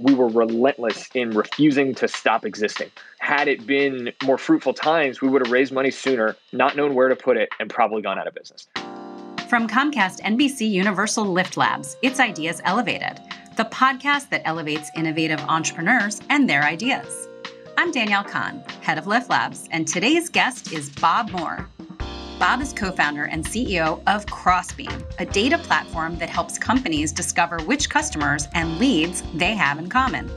we were relentless in refusing to stop existing. Had it been more fruitful times, we would have raised money sooner, not known where to put it, and probably gone out of business. From Comcast NBC Universal Lift Labs, it's Ideas Elevated, the podcast that elevates innovative entrepreneurs and their ideas. I'm Danielle Cohn, head of Lift Labs, and today's guest is Bob Moore. Bob is co founder and CEO of Crossbeam, a data platform that helps companies discover which customers and leads they have in common.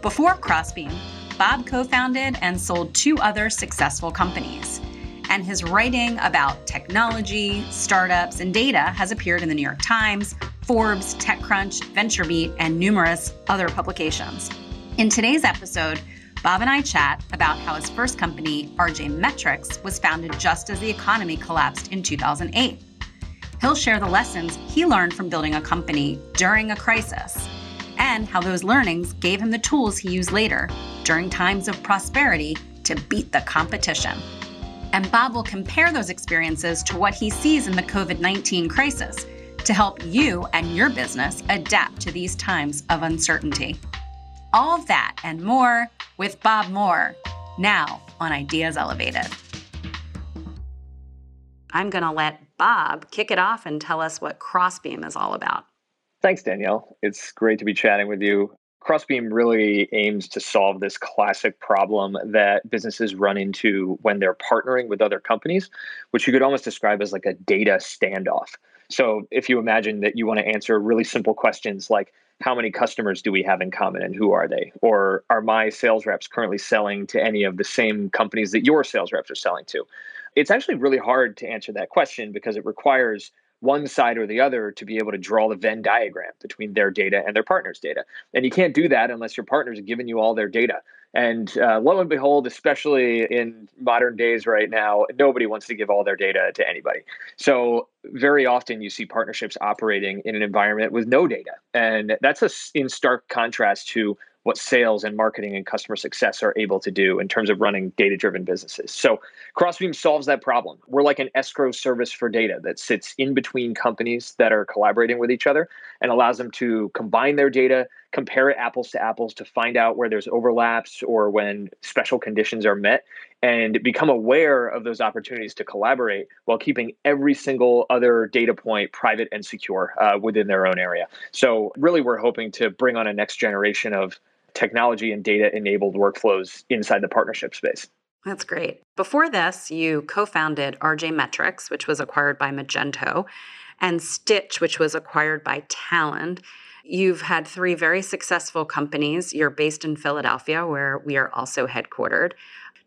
Before Crossbeam, Bob co founded and sold two other successful companies. And his writing about technology, startups, and data has appeared in the New York Times, Forbes, TechCrunch, VentureBeat, and numerous other publications. In today's episode, Bob and I chat about how his first company, RJ Metrics, was founded just as the economy collapsed in 2008. He'll share the lessons he learned from building a company during a crisis and how those learnings gave him the tools he used later during times of prosperity to beat the competition. And Bob will compare those experiences to what he sees in the COVID 19 crisis to help you and your business adapt to these times of uncertainty. All of that and more with Bob Moore, now on Ideas Elevated. I'm going to let Bob kick it off and tell us what Crossbeam is all about. Thanks, Danielle. It's great to be chatting with you. Crossbeam really aims to solve this classic problem that businesses run into when they're partnering with other companies, which you could almost describe as like a data standoff. So, if you imagine that you want to answer really simple questions like, how many customers do we have in common and who are they? Or are my sales reps currently selling to any of the same companies that your sales reps are selling to? It's actually really hard to answer that question because it requires one side or the other to be able to draw the Venn diagram between their data and their partner's data. And you can't do that unless your partners giving you all their data. And uh, lo and behold, especially in modern days right now, nobody wants to give all their data to anybody. So very often you see partnerships operating in an environment with no data. And that's a, in stark contrast to what sales and marketing and customer success are able to do in terms of running data driven businesses. So, Crossbeam solves that problem. We're like an escrow service for data that sits in between companies that are collaborating with each other and allows them to combine their data, compare it apples to apples to find out where there's overlaps or when special conditions are met, and become aware of those opportunities to collaborate while keeping every single other data point private and secure uh, within their own area. So, really, we're hoping to bring on a next generation of technology and data enabled workflows inside the partnership space. That's great. Before this, you co founded RJ Metrics, which was acquired by Magento, and Stitch, which was acquired by Talend. You've had three very successful companies. You're based in Philadelphia, where we are also headquartered.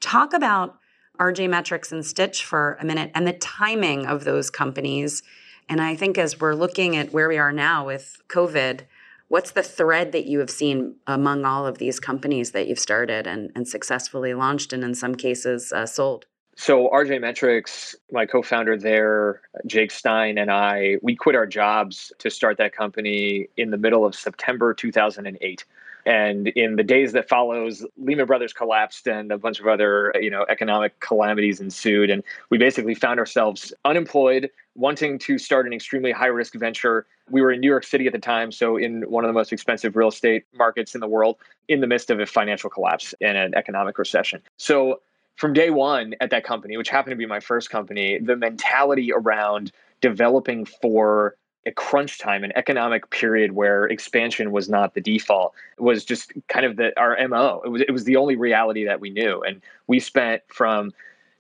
Talk about RJ Metrics and Stitch for a minute and the timing of those companies. And I think as we're looking at where we are now with COVID, What's the thread that you have seen among all of these companies that you've started and, and successfully launched and in some cases uh, sold? So RJ Metrics, my co-founder there, Jake Stein and I, we quit our jobs to start that company in the middle of September 2008. And in the days that follows, Lehman Brothers collapsed and a bunch of other, uh, you know, economic calamities ensued. And we basically found ourselves unemployed, wanting to start an extremely high risk venture. We were in New York City at the time, so in one of the most expensive real estate markets in the world, in the midst of a financial collapse and an economic recession. So from day one at that company, which happened to be my first company, the mentality around developing for a crunch time, an economic period where expansion was not the default, was just kind of the our mo. It was it was the only reality that we knew, and we spent from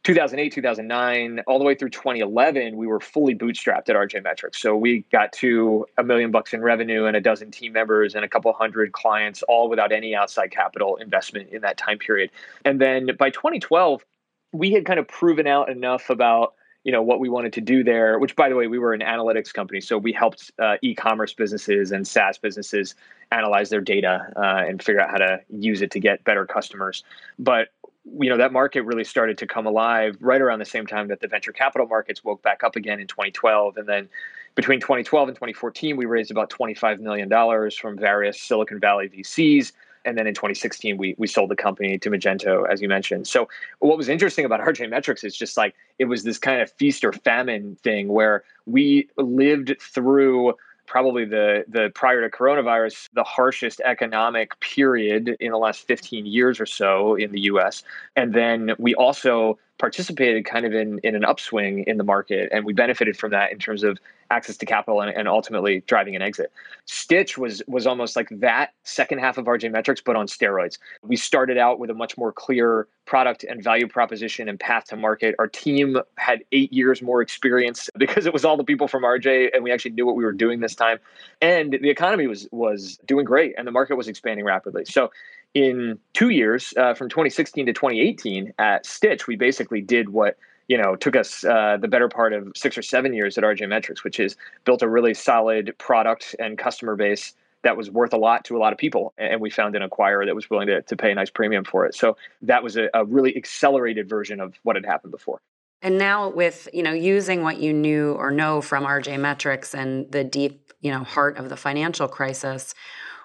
2008, 2009, all the way through 2011, we were fully bootstrapped at RJ Metrics. So we got to a million bucks in revenue and a dozen team members and a couple hundred clients, all without any outside capital investment in that time period. And then by 2012, we had kind of proven out enough about you know what we wanted to do there which by the way we were an analytics company so we helped uh, e-commerce businesses and saas businesses analyze their data uh, and figure out how to use it to get better customers. But you know that market really started to come alive right around the same time that the venture capital markets woke back up again in 2012 and then between 2012 and 2014 we raised about 25 million dollars from various silicon valley vcs and then in 2016 we we sold the company to Magento, as you mentioned. So what was interesting about RJ Metrics is just like it was this kind of feast or famine thing where we lived through probably the the prior to coronavirus, the harshest economic period in the last 15 years or so in the US. And then we also participated kind of in, in an upswing in the market and we benefited from that in terms of access to capital and, and ultimately driving an exit. Stitch was was almost like that second half of rj metrics but on steroids. We started out with a much more clear product and value proposition and path to market. Our team had eight years more experience because it was all the people from rj and we actually knew what we were doing this time. And the economy was was doing great and the market was expanding rapidly. So in two years, uh, from 2016 to 2018 at Stitch, we basically did what you know took us uh, the better part of six or seven years at RJ Metrics, which is built a really solid product and customer base that was worth a lot to a lot of people. And we found an acquirer that was willing to, to pay a nice premium for it. So that was a, a really accelerated version of what had happened before. And now with, you know, using what you knew or know from RJ Metrics and the deep, you know, heart of the financial crisis,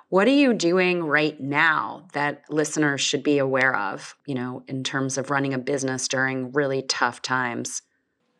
what are you doing right now that listeners should be aware of, you know, in terms of running a business during really tough times?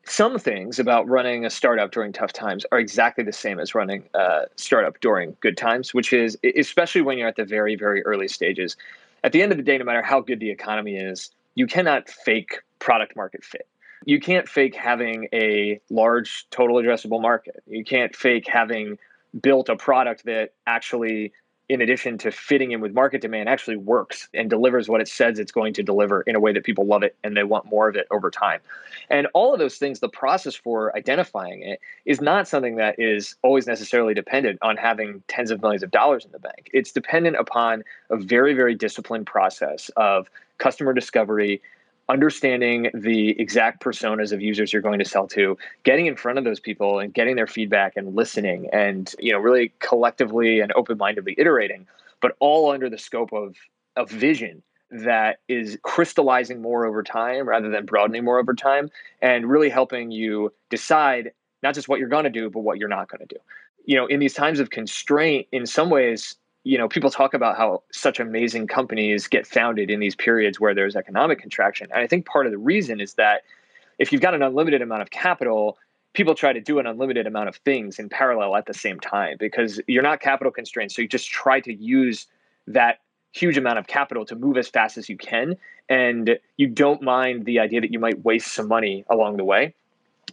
Some things about running a startup during tough times are exactly the same as running a startup during good times, which is especially when you're at the very, very early stages. At the end of the day, no matter how good the economy is, you cannot fake product market fit. You can't fake having a large total addressable market. You can't fake having built a product that actually in addition to fitting in with market demand, actually works and delivers what it says it's going to deliver in a way that people love it and they want more of it over time. And all of those things, the process for identifying it is not something that is always necessarily dependent on having tens of millions of dollars in the bank. It's dependent upon a very, very disciplined process of customer discovery, understanding the exact personas of users you're going to sell to getting in front of those people and getting their feedback and listening and you know really collectively and open-mindedly iterating but all under the scope of a vision that is crystallizing more over time rather than broadening more over time and really helping you decide not just what you're going to do but what you're not going to do. You know in these times of constraint in some ways you know, people talk about how such amazing companies get founded in these periods where there's economic contraction. And I think part of the reason is that if you've got an unlimited amount of capital, people try to do an unlimited amount of things in parallel at the same time because you're not capital constrained. So you just try to use that huge amount of capital to move as fast as you can. And you don't mind the idea that you might waste some money along the way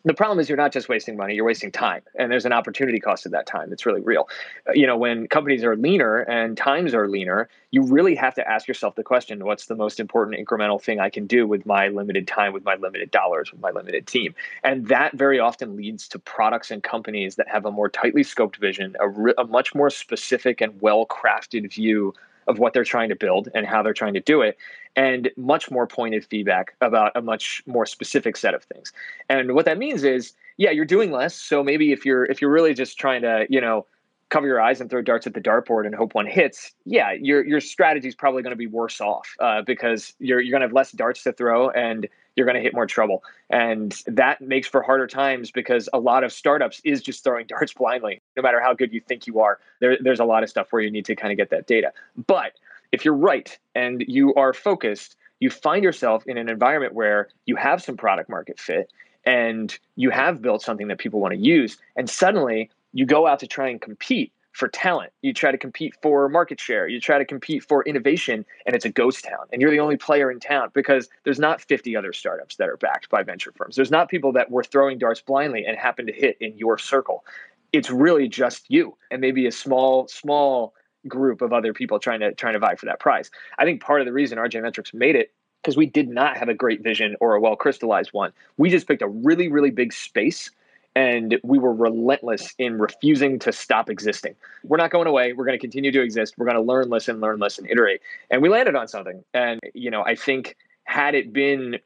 the problem is you're not just wasting money you're wasting time and there's an opportunity cost of that time that's really real. Uh, you know when companies are leaner and times are leaner you really have to ask yourself the question what's the most important incremental thing i can do with my limited time with my limited dollars with my limited team? And that very often leads to products and companies that have a more tightly scoped vision a, re- a much more specific and well crafted view of what they're trying to build and how they're trying to do it and much more pointed feedback about a much more specific set of things. And what that means is yeah you're doing less so maybe if you're if you're really just trying to you know cover your eyes and throw darts at the dartboard and hope one hits yeah your your strategy is probably going to be worse off uh, because you're you're going to have less darts to throw and you're going to hit more trouble. And that makes for harder times because a lot of startups is just throwing darts blindly. No matter how good you think you are, there, there's a lot of stuff where you need to kind of get that data. But if you're right and you are focused, you find yourself in an environment where you have some product market fit and you have built something that people want to use. And suddenly you go out to try and compete for talent. You try to compete for market share. You try to compete for innovation, and it's a ghost town. And you're the only player in town because there's not 50 other startups that are backed by venture firms. There's not people that were throwing darts blindly and happen to hit in your circle. It's really just you and maybe a small, small group of other people trying to trying to vie for that prize. I think part of the reason RJ Metrics made it because we did not have a great vision or a well crystallized one. We just picked a really, really big space and we were relentless in refusing to stop existing. We're not going away. We're going to continue to exist. We're going to learn, listen, learn, listen, iterate. And we landed on something. And, you know, I think had it been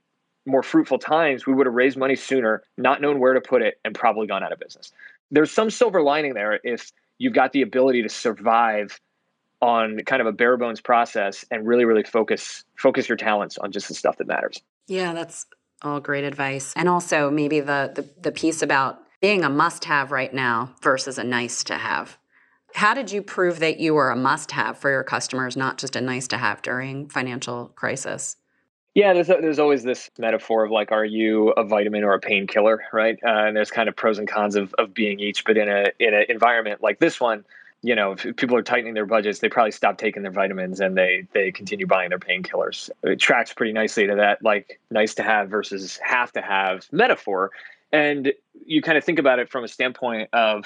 more fruitful times, we would have raised money sooner, not known where to put it, and probably gone out of business. There's some silver lining there if you've got the ability to survive on kind of a bare bones process and really, really focus focus your talents on just the stuff that matters. Yeah, that's all great advice. And also maybe the, the, the piece about being a must have right now versus a nice to have. How did you prove that you were a must have for your customers, not just a nice to have during financial crisis? Yeah, there's there's always this metaphor of like, are you a vitamin or a painkiller, right? Uh, and there's kind of pros and cons of, of being each. But in a in an environment like this one, you know, if people are tightening their budgets, they probably stop taking their vitamins and they they continue buying their painkillers. It tracks pretty nicely to that like nice to have versus have to have metaphor. And you kind of think about it from a standpoint of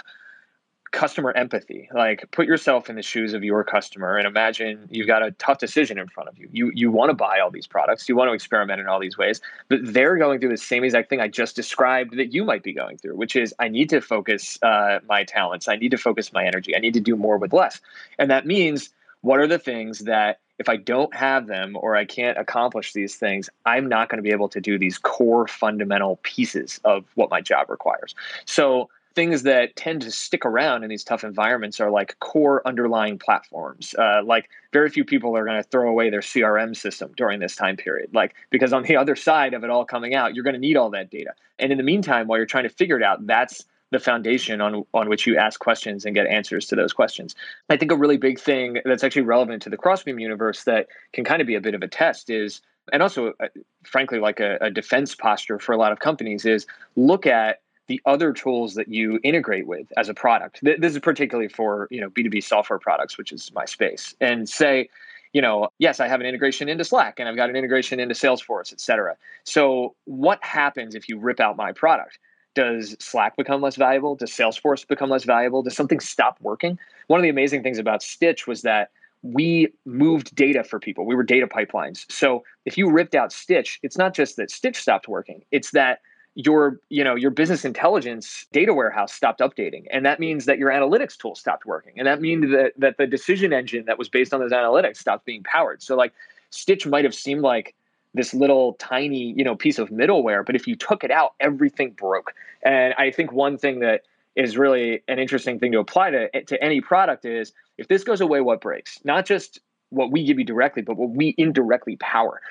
customer empathy. Like put yourself in the shoes of your customer and imagine you've got a tough decision in front of you. You you want to buy all these products. You want to experiment in all these ways. But they're going through the same exact thing i just described that you might be going through which is i need to focus uh, my talents. I need to focus my energy. I need to do more with less. And that means what are the things that if I don't have them or I can't accomplish these things, I'm not going to be able to do these core fundamental pieces of what my job requires. So things that tend to stick around in these tough environments are like core underlying platforms. Uh, like very few people are going to throw away their CRM system during this time period, like because on the other side of it all coming out, you're going to need all that data. And in the meantime, while you're trying to figure it out, that's the foundation on on which you ask questions and get answers to those questions. I think a really big thing that's actually relevant to the Crossbeam universe that can kind of be a bit of a test is and also uh, frankly like a, a defense posture for a lot of companies is look at the other tools that you integrate with as a product. This is particularly for you know B2B software products, which is my space, and say, you know, yes, I have an integration into Slack and I've got an integration into Salesforce, et cetera. So what happens if you rip out my product? Does Slack become less valuable? Does Salesforce become less valuable? Does something stop working? One of the amazing things about Stitch was that we moved data for people. We were data pipelines. So if you ripped out Stitch, it's not just that Stitch stopped working, it's that your you know your business intelligence data warehouse stopped updating and that means that your analytics tool stopped working and that means that that the decision engine that was based on those analytics stopped being powered. So like stitch might have seemed like this little tiny you know piece of middleware but if you took it out everything broke. And i think one thing that is really an interesting thing to apply to to any product is if this goes away what breaks? Not just what we give you directly but what we indirectly power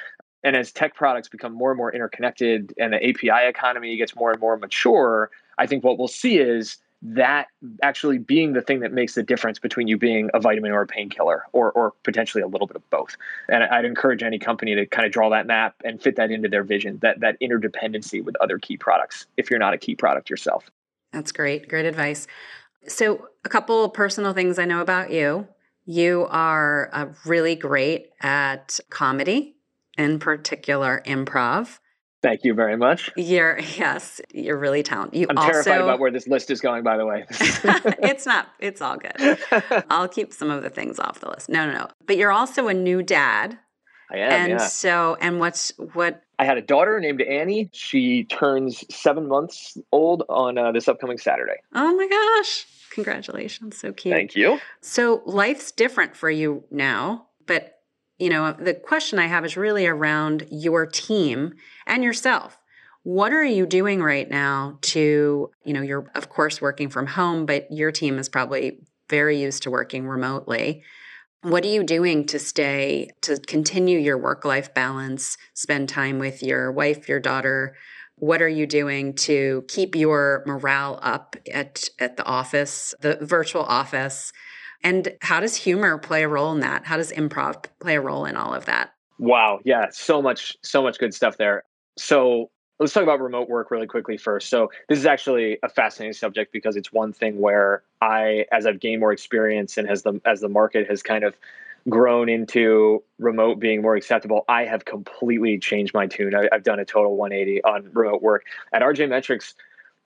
and as tech products become more and more interconnected and the API economy gets more and more mature, I think what we'll see is that actually being the thing that makes the difference between you being a vitamin or a painkiller or, or potentially a little bit of both. And I'd encourage any company to kind of draw that map and fit that into their vision, that, that interdependency with other key products if you're not a key product yourself. That's great. Great advice. So, a couple personal things I know about you. You are uh, really great at comedy in particular improv. Thank you very much. You're yes, you're really talented. You I'm also, terrified about where this list is going. By the way, it's not. It's all good. I'll keep some of the things off the list. No, no, no. But you're also a new dad. I am. And yeah. so, and what's what? I had a daughter named Annie. She turns seven months old on uh, this upcoming Saturday. Oh my gosh! Congratulations, so cute. Thank you. So life's different for you now, but you know, the question I have is really around your team and yourself. What are you doing right now to, you know, you're of course working from home, but your team is probably very used to working remotely. What are you doing to stay, to continue your work life balance, spend time with your wife, your daughter? What are you doing to keep your morale up at, at the office, the virtual office? And how does humor play a role in that? How does improv play a role in all of that? Wow. Yeah. So much, so much good stuff there. So let's talk about remote work really quickly first. So this is actually a fascinating subject because it's one thing where I, as I've gained more experience and as the as the market has kind of grown into remote being more acceptable, I have completely changed my tune. I, have done a total 180 on remote work. At RJ Metrics,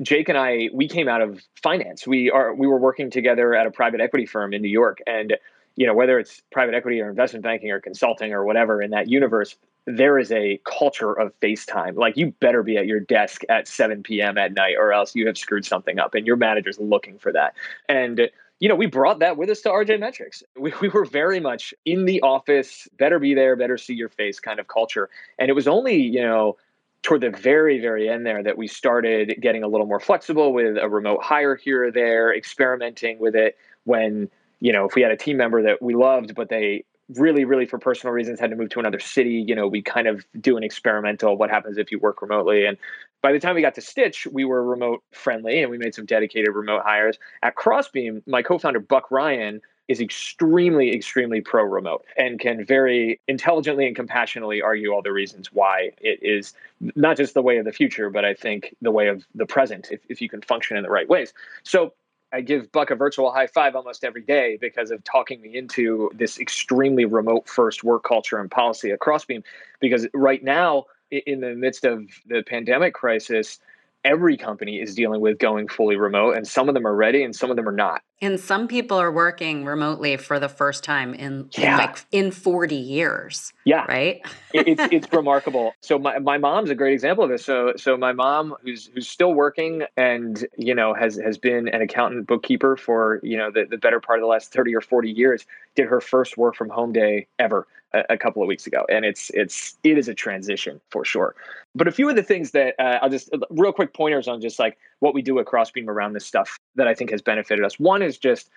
Jake and I, we came out of finance. We are we were working together at a private equity firm in New York, and you know whether it's private equity or investment banking or consulting or whatever in that universe, there is a culture of FaceTime. Like you better be at your desk at 7 p.m. at night, or else you have screwed something up, and your manager's looking for that. And you know, we brought that with us to RJ Metrics. We, we were very much in the office, better be there, better see your face kind of culture. And it was only, you know, toward the very very end there that we started getting a little more flexible with a remote hire here or there experimenting with it when you know if we had a team member that we loved but they really really for personal reasons had to move to another city you know we kind of do an experimental what happens if you work remotely? And by the time we got to stitch we were remote friendly and we made some dedicated remote hires. At crossbeam my co-founder buck ryan is extremely, extremely pro remote and can very intelligently and compassionately argue all the reasons why it is not just the way of the future, but I think the way of the present if, if you can function in the right ways. So I give Buck a virtual high five almost every day because of talking me into this extremely remote first work culture and policy at Crossbeam. Because right now, in the midst of the pandemic crisis, every company is dealing with going fully remote and some of them are ready and some of them are not and some people are working remotely for the first time in, yeah. like in 40 years yeah. right? It, it's it's remarkable. So my, my mom's a great example of this. So so my mom who's who's still working and you know has has been an accountant bookkeeper for you know the, the better part of the last 30 or 40 years did her first work from home day ever a, a couple of weeks ago. And it's it's it is a transition for sure. But a few of the things that uh, I'll just real quick pointers on just like what we do at Crossbeam around this stuff that I think has benefited us. One is just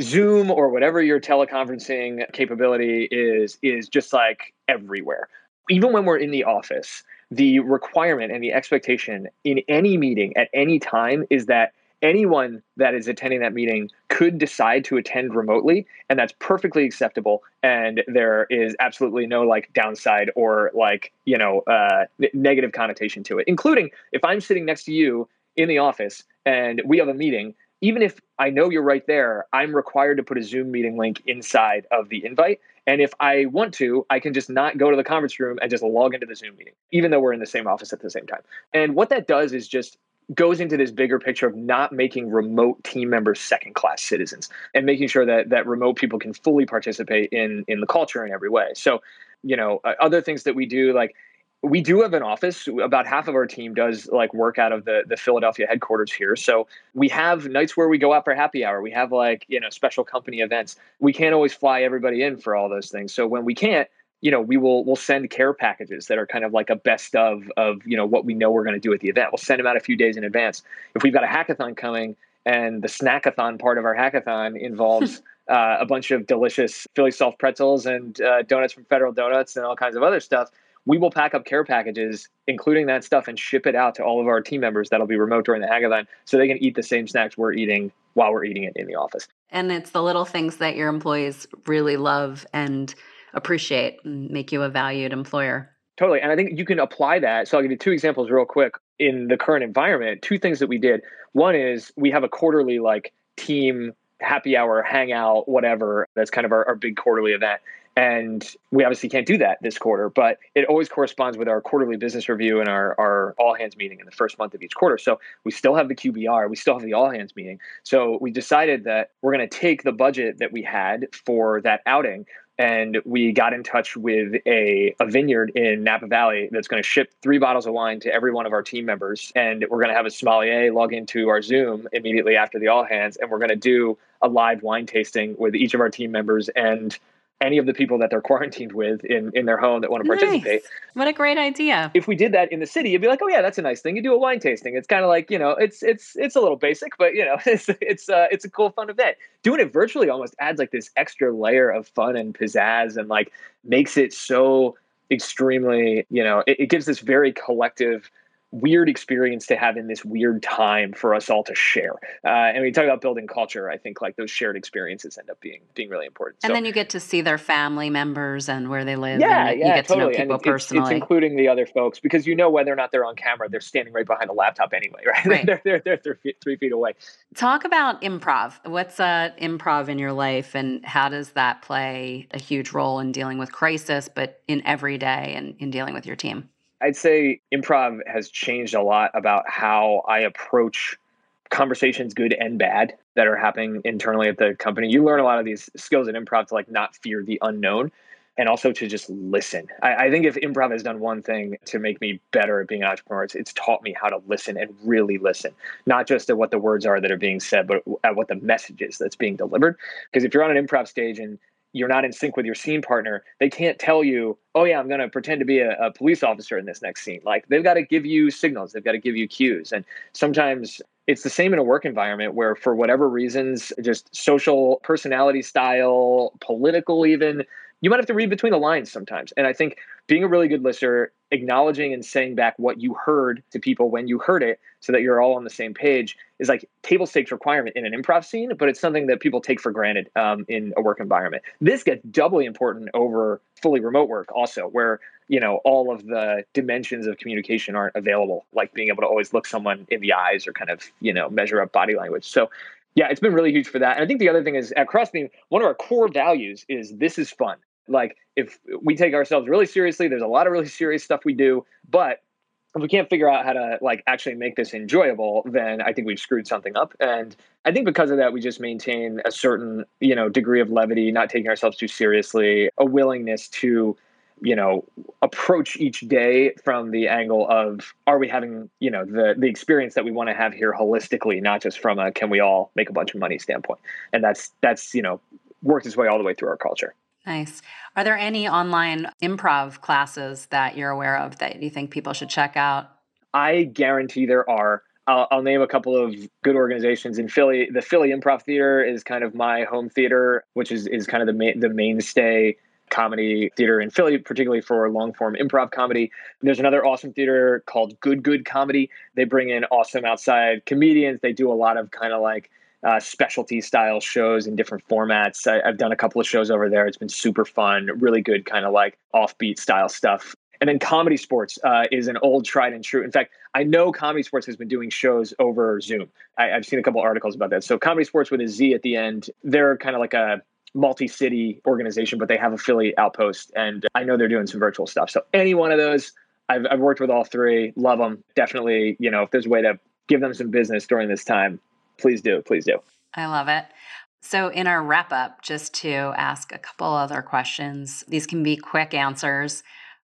Zoom or whatever your teleconferencing capability is is just like everywhere. Even when we're in the office, the requirement and the expectation in any meeting at any time is that anyone that is attending that meeting could decide to attend remotely and that's perfectly acceptable and there is absolutely no like downside or like you know uh, negative connotation to it including if i'm sitting next to you in the office and we have a meeting. Even if i know you're right there i'm required to put a zoom meeting link inside of the invite. And if i want to i can just not go to the conference room and just log into the zoom meeting even though we're in the same office at the same time. And what that does is just goes into this bigger picture of not making remote team members second class citizens and making sure that that remote people can fully participate in in the culture in every way. So you know uh, other things that we do like we do have an office. About half of our team does like work out of the the philadelphia headquarters here. So we have nights where we go out for happy hour. We have like you know special company events. We can't always fly everybody in for all those things. So when we can't you know we will we'll send care packages that are kind of like a best of of you know what we know we're going to do at the event. We'll send them out a few days in advance. If we've got a hackathon coming and the snackathon part of our hackathon involves uh, a bunch of delicious philly soft pretzels and uh, donuts from federal donuts and all kinds of other stuff we will pack up care packages including that stuff and ship it out to all of our team members that'll be remote during the hackathon so they can eat the same snacks we're eating while we're eating it in the office and it's the little things that your employees really love and appreciate and make you a valued employer. Totally. And I think you can apply that. So I'll give you two examples real quick in the current environment. Two things that we did. One is we have a quarterly like team happy hour, hangout, whatever. That's kind of our, our big quarterly event. And we obviously can't do that this quarter, but it always corresponds with our quarterly business review and our, our all hands meeting in the first month of each quarter. So we still have the QBR, we still have the all hands meeting. So we decided that we're going to take the budget that we had for that outing and we got in touch with a, a vineyard in Napa Valley that's going to ship three bottles of wine to every one of our team members. And we're going to have a sommelier log into our Zoom immediately after the all hands, and we're going to do a live wine tasting with each of our team members and any of the people that they're quarantined with in, in their home that want to nice. participate. What a great idea. If we did that in the city, you'd be like, oh yeah, that's a nice thing. You do a wine tasting. It's kind of like, you know, it's it's it's a little basic, but you know, it's it's uh, it's a cool fun event. Doing it virtually almost adds like this extra layer of fun and pizzazz and like makes it so extremely, you know, it, it gives this very collective weird experience to have in this weird time for us all to share. Uh, and we talk about building culture. I think like those shared experiences end up being being really important. And so, then you get to see their family members and where they live. Yeah, and yeah, you get totally. to know people and personally. It's, it's, including the other folks because you know whether or not they're on camera, they're standing right behind a laptop anyway, right? right. they're, they're, they're, they're three feet away. Talk about improv. What's uh, improv in your life and how does that play a huge role in dealing with crisis, but in every day and in dealing with your team? I'd say improv has changed a lot about how I approach conversations, good and bad, that are happening internally at the company. You learn a lot of these skills in improv to like not fear the unknown and also to just listen. I, I, think if improv has done one thing to make me better at being an entrepreneur, it's, it's taught me how to listen and really listen, not just at what the words are that are being said, but at what the message is that's being delivered. Because if you're on an improv stage and you're not in sync with your scene partner, they can't tell you, oh yeah, I'm going to pretend to be a, a police officer in this next scene. Like they've got to give you signals, they've got to give you cues. And sometimes it's the same in a work environment where for whatever reasons, just social personality style, political even, you might have to read between the lines sometimes. And I think being a really good listener, acknowledging and saying back what you heard to people when you heard it so that you're all on the same page is like table stakes requirement in an improv scene, but it's something that people take for granted um, in a work environment. This gets doubly important over fully remote work also, where you know all of the dimensions of communication aren't available, like being able to always look someone in the eyes or kind of you know measure up body language. So yeah, it's been really huge for that. And I think the other thing is at Crossbeam, one of our core values is this is fun. Like if we take ourselves really seriously, there's a lot of really serious stuff we do, but if we can't figure out how to like actually make this enjoyable, then I think we've screwed something up. And I think because of that, we just maintain a certain, you know, degree of levity, not taking ourselves too seriously, a willingness to you know approach each day from the angle of are we having you know the the experience that we want to have here holistically not just from a can we all make a bunch of money standpoint and that's that's you know worked its way all the way through our culture nice are there any online improv classes that you're aware of that you think people should check out i guarantee there are I'll, I'll, name a couple of good organizations in Philly. The Philly Improv Theater is kind of my home theater, which is is kind of the main, the mainstay comedy theater in Philly, particularly for long form improv comedy. There's another awesome theater called Good Good Comedy. They bring in awesome outside comedians. They do a lot of kind of like uh, specialty style shows in different formats. I, have done a couple of shows over there. It's been super fun, really good kind of like offbeat style stuff. And then ComedySportz uh, is an old tried and true. In fact, I know ComedySportz has been doing shows over Zoom. I, have seen a couple articles about that. So ComedySportz with a Z at the end, they're kind of like a multi-city organization, but they have a Philly outpost, and I know they're doing some virtual stuff. So any one of those, I've, I've worked with all three, love them. Definitely, you know, if there's a way to give them some business during this time, please do, please do. I love it. So, in our wrap up, just to ask a couple other questions, these can be quick answers.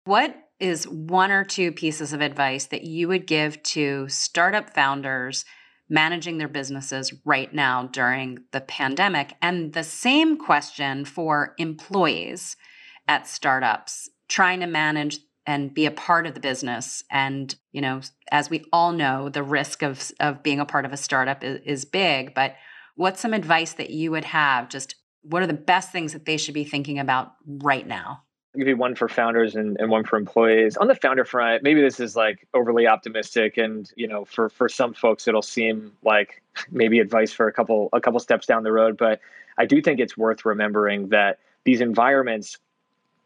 What is one or two pieces of advice that you would give to startup founders managing their businesses right now during the pandemic? And the same question for employees at startups trying to manage and be a part of the business and you know as we all know the risk of of being a part of a startup is, is big but what's some advice that you would have just what are the best things that they should be thinking about right now I'll give you one for founders and, and one for employees. On the founder front, maybe this is like overly optimistic, and you know, for for some folks, it'll seem like maybe advice for a couple a couple steps down the road. But I do think it's worth remembering that these environments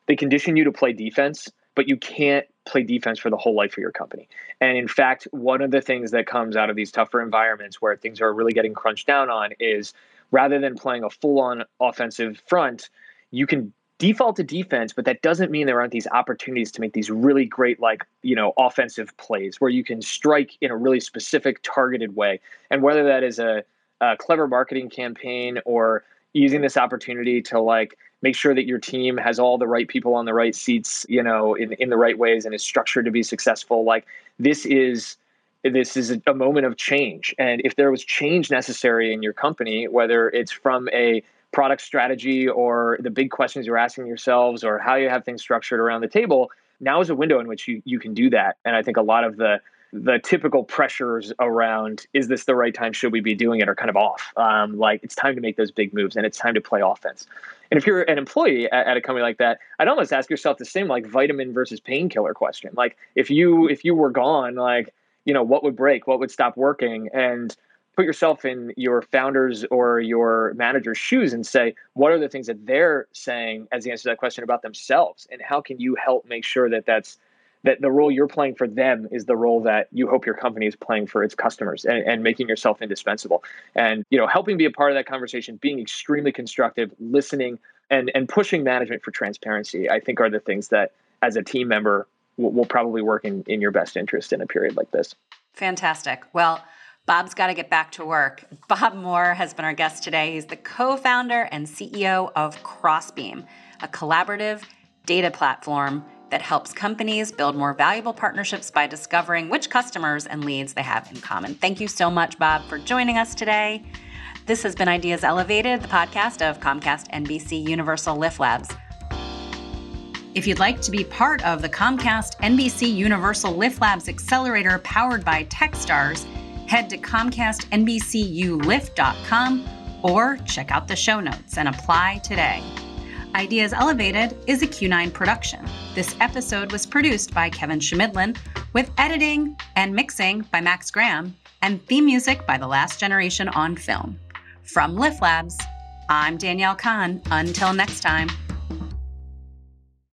they condition you to play defense, but you can't play defense for the whole life of your company. And in fact, one of the things that comes out of these tougher environments where things are really getting crunched down on is rather than playing a full on offensive front, you can default to defense, but that doesn't mean there aren't these opportunities to make these really great, like, you know, offensive plays where you can strike in a really specific, targeted way. And whether that is a, a clever marketing campaign or using this opportunity to like make sure that your team has all the right people on the right seats, you know, in, in the right ways and is structured to be successful. Like this is this is a moment of change. And if there was change necessary in your company, whether it's from a product strategy or the big questions you're asking yourselves or how you have things structured around the table, now is a window in which you, you can do that. And I think a lot of the the typical pressures around is this the right time? Should we be doing it? are kind of off. Um, like it's time to make those big moves and it's time to play offense. And if you're an employee at, at a company like that i'd almost ask yourself the same like vitamin versus painkiller question. Like if you if you were gone like you know what would break? What would stop working? And put yourself in your founders or your manager's shoes and say, what are the things that they're saying as the answer to that question about themselves? And how can you help make sure that that's that the role you're playing for them is the role that you hope your company is playing for its customers and, and making yourself indispensable and you know helping be a part of that conversation being extremely constructive listening and and pushing management for transparency i think are the things that as a team member will, will probably work in, in your best interest in a period like this fantastic well Bob's got to get back to work. Bob Moore has been our guest today. He's the co founder and CEO of Crossbeam, a collaborative data platform that helps companies build more valuable partnerships by discovering which customers and leads they have in common. Thank you so much, Bob, for joining us today. This has been Ideas Elevated, the podcast of Comcast NBC Universal Lift Labs. If you'd like to be part of the Comcast NBC Universal Lift Labs Accelerator powered by Techstars, head to ComcastNBCULift.com or check out the show notes and apply today. Ideas Elevated is a Q9 production. This episode was produced by Kevin Schmidlin, with editing and mixing by Max Graham, and theme music by The Last Generation on Film. From Lift Labs, I'm Danielle Cohn. Until next time.